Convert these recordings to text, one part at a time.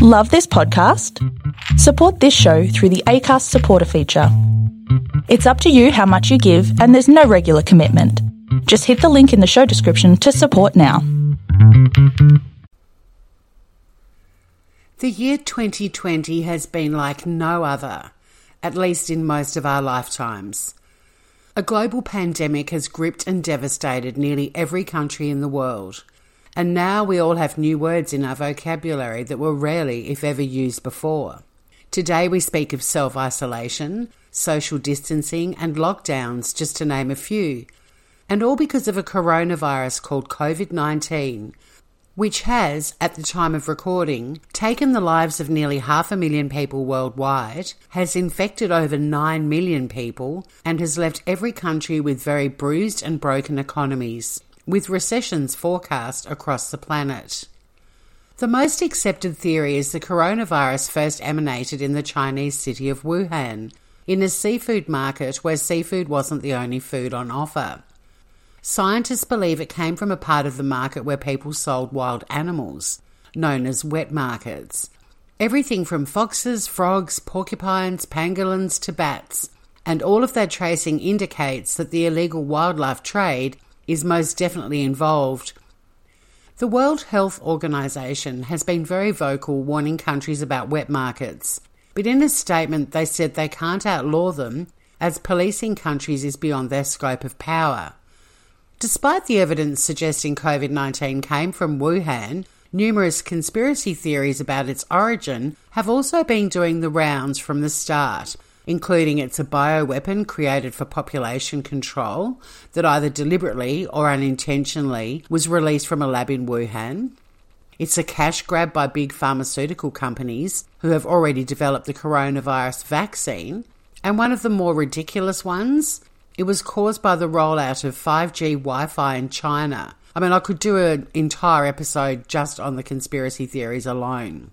Love this podcast? Support this show through the ACAST supporter feature. It's up to you how much you give, and there's no regular commitment. Just hit the link in the show description to support now. The year 2020 has been like no other, at least in most of our lifetimes. A global pandemic has gripped and devastated nearly every country in the world. And now we all have new words in our vocabulary that were rarely, if ever, used before. Today we speak of self isolation, social distancing, and lockdowns, just to name a few. And all because of a coronavirus called COVID 19, which has, at the time of recording, taken the lives of nearly half a million people worldwide, has infected over 9 million people, and has left every country with very bruised and broken economies with recessions forecast across the planet. The most accepted theory is the coronavirus first emanated in the Chinese city of Wuhan, in a seafood market where seafood wasn't the only food on offer. Scientists believe it came from a part of the market where people sold wild animals, known as wet markets. Everything from foxes, frogs, porcupines, pangolins to bats. And all of their tracing indicates that the illegal wildlife trade is most definitely involved. The World Health Organization has been very vocal warning countries about wet markets, but in a statement they said they can't outlaw them as policing countries is beyond their scope of power. Despite the evidence suggesting COVID 19 came from Wuhan, numerous conspiracy theories about its origin have also been doing the rounds from the start, including it's a bioweapon created for population control that either deliberately or unintentionally was released from a lab in Wuhan. It's a cash grab by big pharmaceutical companies who have already developed the coronavirus vaccine. And one of the more ridiculous ones, it was caused by the rollout of 5G Wi Fi in China. I mean, I could do an entire episode just on the conspiracy theories alone.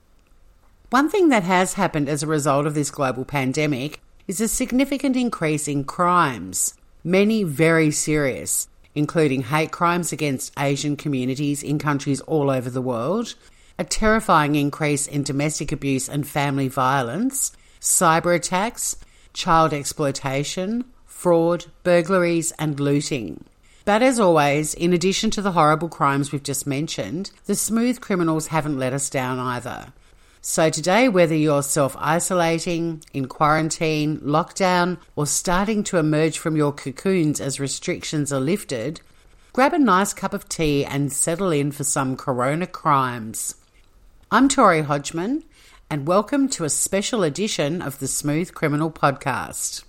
One thing that has happened as a result of this global pandemic is a significant increase in crimes, many very serious, including hate crimes against Asian communities in countries all over the world, a terrifying increase in domestic abuse and family violence, cyber attacks, child exploitation, fraud, burglaries, and looting. But as always, in addition to the horrible crimes we've just mentioned, the smooth criminals haven't let us down either. So, today, whether you're self isolating, in quarantine, lockdown, or starting to emerge from your cocoons as restrictions are lifted, grab a nice cup of tea and settle in for some Corona crimes. I'm Tori Hodgman, and welcome to a special edition of the Smooth Criminal Podcast.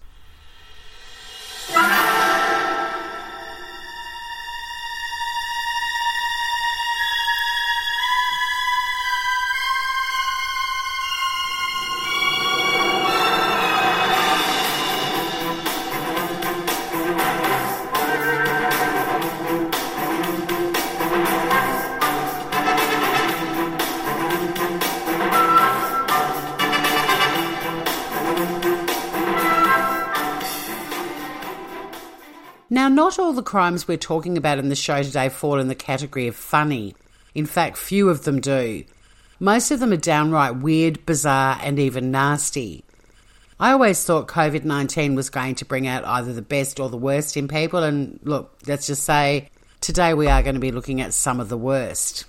Now, not all the crimes we're talking about in the show today fall in the category of funny. In fact, few of them do. Most of them are downright weird, bizarre, and even nasty. I always thought COVID 19 was going to bring out either the best or the worst in people, and look, let's just say today we are going to be looking at some of the worst.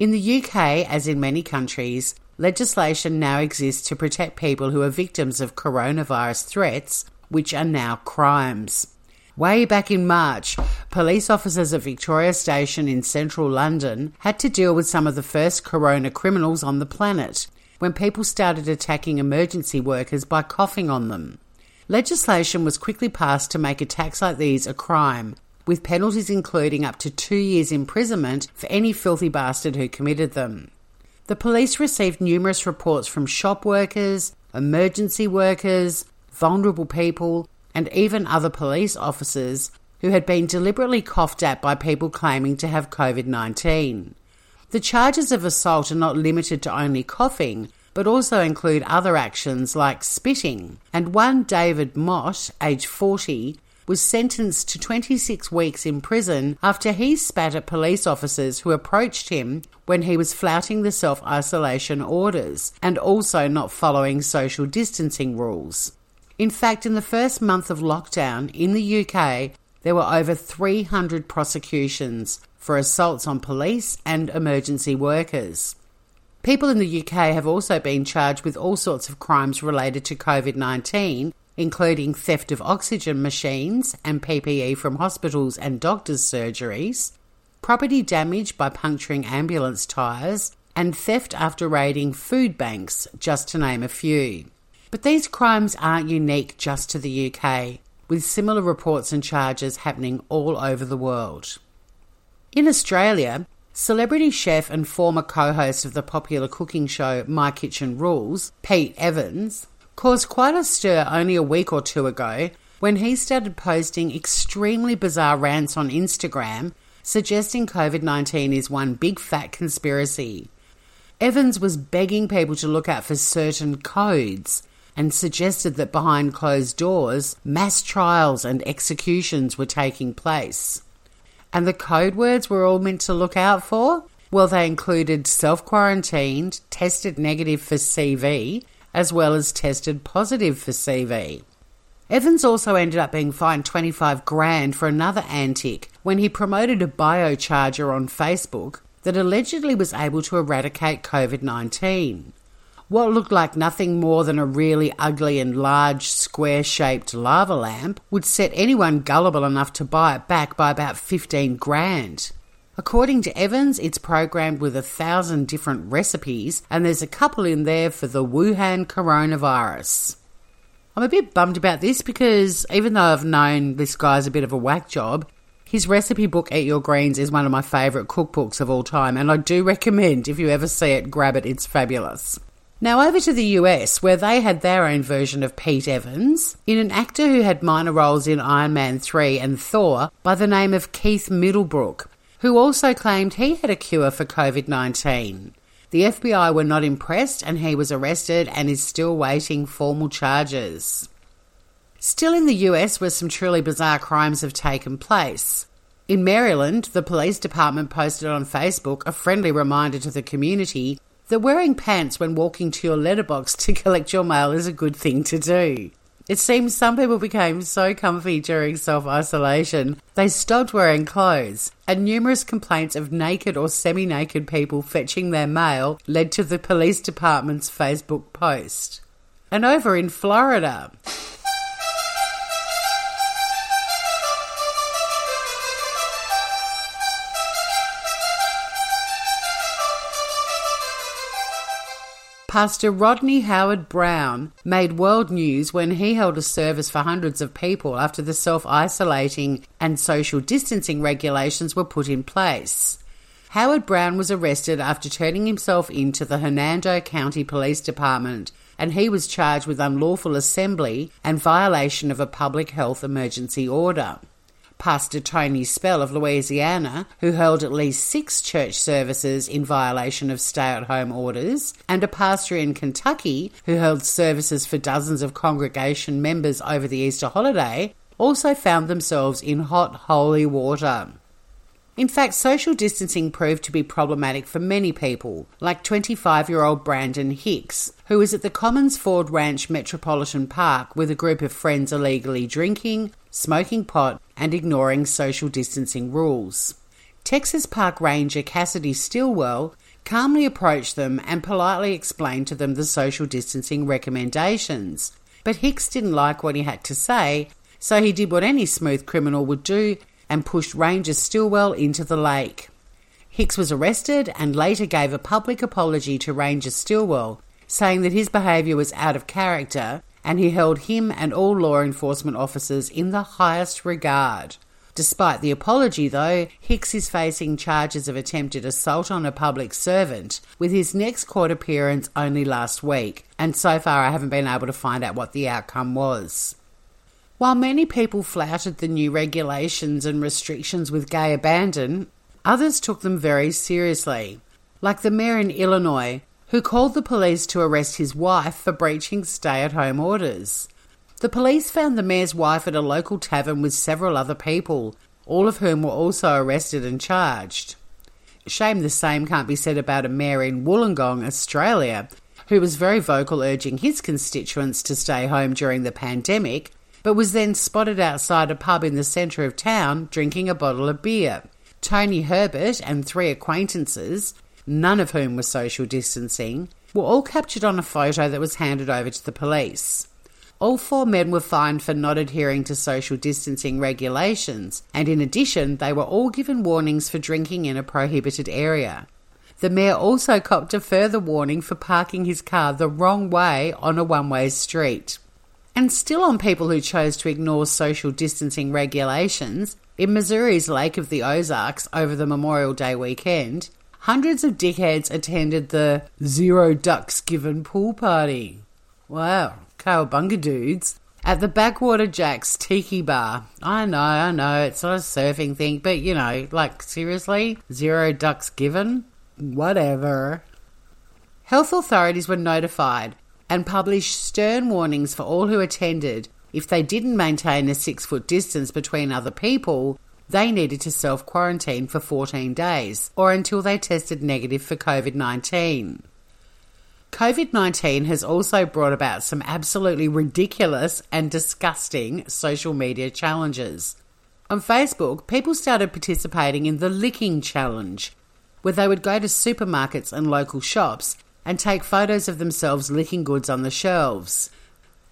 In the UK, as in many countries, legislation now exists to protect people who are victims of coronavirus threats, which are now crimes. Way back in March, police officers at Victoria Station in central London had to deal with some of the first corona criminals on the planet when people started attacking emergency workers by coughing on them. Legislation was quickly passed to make attacks like these a crime, with penalties including up to two years' imprisonment for any filthy bastard who committed them. The police received numerous reports from shop workers, emergency workers, vulnerable people, and even other police officers who had been deliberately coughed at by people claiming to have COVID 19. The charges of assault are not limited to only coughing, but also include other actions like spitting. And one David Mott, age 40, was sentenced to 26 weeks in prison after he spat at police officers who approached him when he was flouting the self isolation orders and also not following social distancing rules. In fact, in the first month of lockdown in the UK, there were over 300 prosecutions for assaults on police and emergency workers. People in the UK have also been charged with all sorts of crimes related to COVID 19, including theft of oxygen machines and PPE from hospitals and doctors' surgeries, property damage by puncturing ambulance tyres, and theft after raiding food banks, just to name a few. But these crimes aren't unique just to the UK, with similar reports and charges happening all over the world. In Australia, Celebrity chef and former co host of the popular cooking show My Kitchen Rules, Pete Evans, caused quite a stir only a week or two ago when he started posting extremely bizarre rants on Instagram suggesting COVID 19 is one big fat conspiracy. Evans was begging people to look out for certain codes and suggested that behind closed doors, mass trials and executions were taking place. And the code words we're all meant to look out for? Well, they included self quarantined, tested negative for CV, as well as tested positive for CV. Evans also ended up being fined 25 grand for another antic when he promoted a biocharger on Facebook that allegedly was able to eradicate COVID 19 what looked like nothing more than a really ugly and large square shaped lava lamp would set anyone gullible enough to buy it back by about 15 grand. According to Evans, it's programmed with a thousand different recipes, and there's a couple in there for the Wuhan coronavirus. I'm a bit bummed about this because even though I've known this guy's a bit of a whack job, his recipe book, Eat Your Greens, is one of my favourite cookbooks of all time, and I do recommend if you ever see it, grab it, it's fabulous. Now, over to the US, where they had their own version of Pete Evans, in an actor who had minor roles in Iron Man 3 and Thor by the name of Keith Middlebrook, who also claimed he had a cure for COVID 19. The FBI were not impressed and he was arrested and is still waiting formal charges. Still in the US, where some truly bizarre crimes have taken place. In Maryland, the police department posted on Facebook a friendly reminder to the community that wearing pants when walking to your letterbox to collect your mail is a good thing to do. It seems some people became so comfy during self isolation they stopped wearing clothes, and numerous complaints of naked or semi naked people fetching their mail led to the police department's Facebook post. And over in Florida, Pastor Rodney Howard-Browne made world news when he held a service for hundreds of people after the self isolating and social distancing regulations were put in place. Howard-Browne was arrested after turning himself in to the Hernando County Police Department, and he was charged with unlawful assembly and violation of a public health emergency order. Pastor Tony Spell of Louisiana, who held at least six church services in violation of stay at home orders, and a pastor in Kentucky who held services for dozens of congregation members over the Easter holiday, also found themselves in hot, holy water. In fact, social distancing proved to be problematic for many people, like 25 year old Brandon Hicks, who was at the Commons Ford Ranch Metropolitan Park with a group of friends illegally drinking, smoking pot, and ignoring social distancing rules. Texas Park Ranger Cassidy Stillwell calmly approached them and politely explained to them the social distancing recommendations. But Hicks didn't like what he had to say, so he did what any smooth criminal would do and pushed Ranger Stillwell into the lake. Hicks was arrested and later gave a public apology to Ranger Stillwell, saying that his behaviour was out of character and he held him and all law enforcement officers in the highest regard. Despite the apology, though, Hicks is facing charges of attempted assault on a public servant, with his next court appearance only last week, and so far I haven't been able to find out what the outcome was. While many people flouted the new regulations and restrictions with gay abandon, others took them very seriously, like the mayor in Illinois, who called the police to arrest his wife for breaching stay at home orders. The police found the mayor's wife at a local tavern with several other people, all of whom were also arrested and charged. Shame the same can't be said about a mayor in Wollongong, Australia, who was very vocal urging his constituents to stay home during the pandemic, but was then spotted outside a pub in the centre of town drinking a bottle of beer. Tony Herbert and three acquaintances, none of whom were social distancing, were all captured on a photo that was handed over to the police. All four men were fined for not adhering to social distancing regulations, and in addition, they were all given warnings for drinking in a prohibited area. The mayor also copped a further warning for parking his car the wrong way on a one way street. And still on people who chose to ignore social distancing regulations, in Missouri's Lake of the Ozarks over the Memorial Day weekend, hundreds of dickheads attended the Zero Ducks Given pool party. Wow, cowabunga dudes. At the Backwater Jacks Tiki Bar. I know, I know, it's not a surfing thing, but you know, like seriously? Zero ducks given? Whatever. Health authorities were notified and published stern warnings for all who attended. If they didn't maintain a six foot distance between other people, they needed to self quarantine for 14 days or until they tested negative for COVID 19. COVID 19 has also brought about some absolutely ridiculous and disgusting social media challenges. On Facebook, people started participating in the Licking Challenge, where they would go to supermarkets and local shops and take photos of themselves licking goods on the shelves.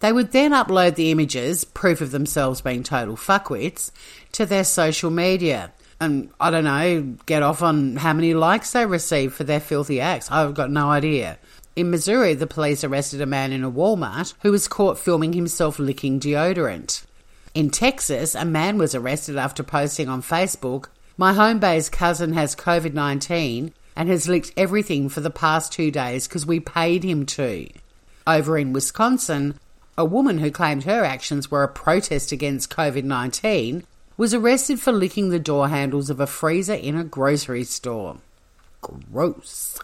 They would then upload the images, proof of themselves being total fuckwits, to their social media. And I don't know, get off on how many likes they receive for their filthy acts. I've got no idea. In Missouri, the police arrested a man in a Walmart who was caught filming himself licking deodorant. In Texas, a man was arrested after posting on Facebook, My home base cousin has COVID 19 and has licked everything for the past two days because we paid him to. Over in Wisconsin, a woman who claimed her actions were a protest against COVID 19 was arrested for licking the door handles of a freezer in a grocery store. Gross.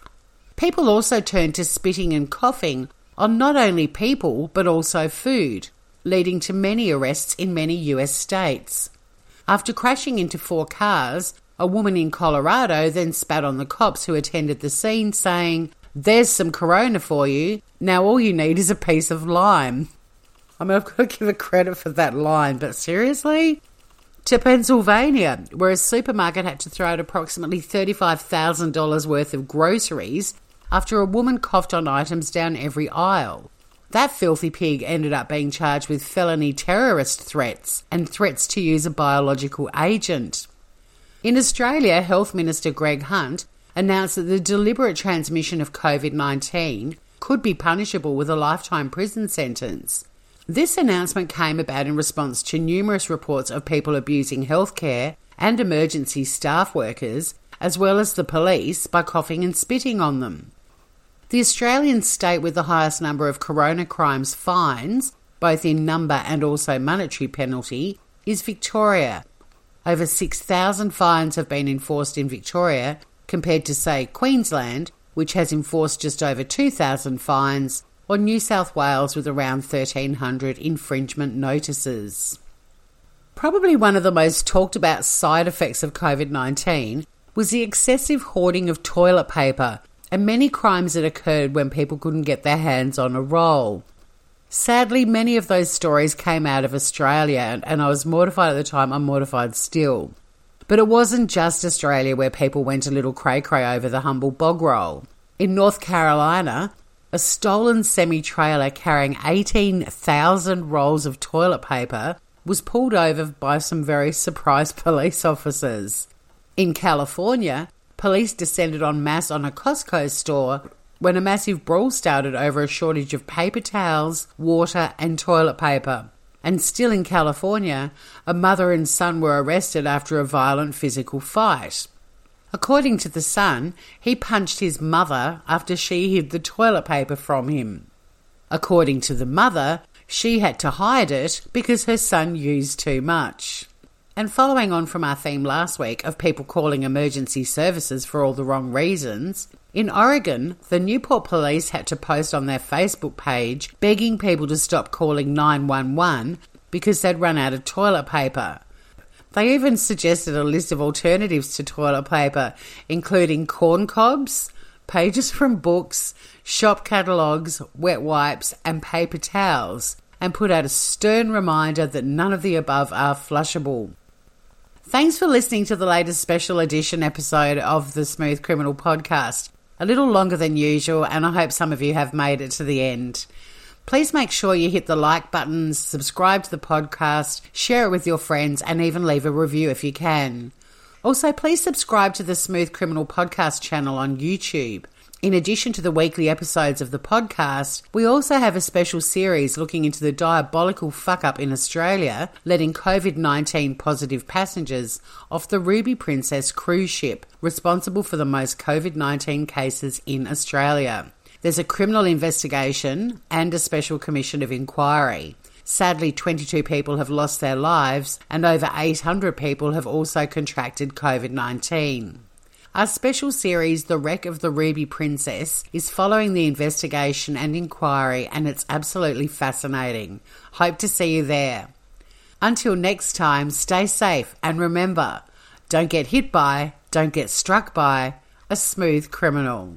People also turned to spitting and coughing on not only people but also food, leading to many arrests in many US states. After crashing into four cars, a woman in Colorado then spat on the cops who attended the scene, saying, There's some corona for you. Now all you need is a piece of lime. I mean, I've got to give her credit for that line, but seriously? To Pennsylvania, where a supermarket had to throw out approximately $35,000 worth of groceries after a woman coughed on items down every aisle. That filthy pig ended up being charged with felony terrorist threats and threats to use a biological agent. In Australia, Health Minister Greg Hunt announced that the deliberate transmission of COVID 19 could be punishable with a lifetime prison sentence. This announcement came about in response to numerous reports of people abusing healthcare and emergency staff workers, as well as the police, by coughing and spitting on them. The Australian state with the highest number of corona crimes fines, both in number and also monetary penalty, is Victoria. Over 6,000 fines have been enforced in Victoria, compared to, say, Queensland, which has enforced just over 2,000 fines, or New South Wales with around 1,300 infringement notices. Probably one of the most talked about side effects of COVID 19 was the excessive hoarding of toilet paper and many crimes that occurred when people couldn't get their hands on a roll. Sadly, many of those stories came out of Australia, and, and I was mortified at the time, I'm mortified still. But it wasn't just Australia where people went a little cray cray over the humble bog roll. In North Carolina, a stolen semi trailer carrying 18,000 rolls of toilet paper was pulled over by some very surprised police officers. In California, police descended en masse on a Costco store when a massive brawl started over a shortage of paper towels, water, and toilet paper. And still in California, a mother and son were arrested after a violent physical fight. According to the son, he punched his mother after she hid the toilet paper from him. According to the mother, she had to hide it because her son used too much. And following on from our theme last week of people calling emergency services for all the wrong reasons, in Oregon, the Newport police had to post on their Facebook page begging people to stop calling 911 because they'd run out of toilet paper. They even suggested a list of alternatives to toilet paper, including corn cobs, pages from books, shop catalogues, wet wipes, and paper towels, and put out a stern reminder that none of the above are flushable. Thanks for listening to the latest special edition episode of the Smooth Criminal podcast. A little longer than usual, and I hope some of you have made it to the end. Please make sure you hit the like buttons, subscribe to the podcast, share it with your friends, and even leave a review if you can. Also, please subscribe to the Smooth Criminal Podcast channel on YouTube. In addition to the weekly episodes of the podcast, we also have a special series looking into the diabolical fuck up in Australia, letting COVID 19 positive passengers off the Ruby Princess cruise ship, responsible for the most COVID 19 cases in Australia. There's a criminal investigation and a special commission of inquiry. Sadly, 22 people have lost their lives and over 800 people have also contracted COVID 19. Our special series, The Wreck of the Ruby Princess, is following the investigation and inquiry, and it's absolutely fascinating. Hope to see you there. Until next time, stay safe and remember don't get hit by, don't get struck by a smooth criminal.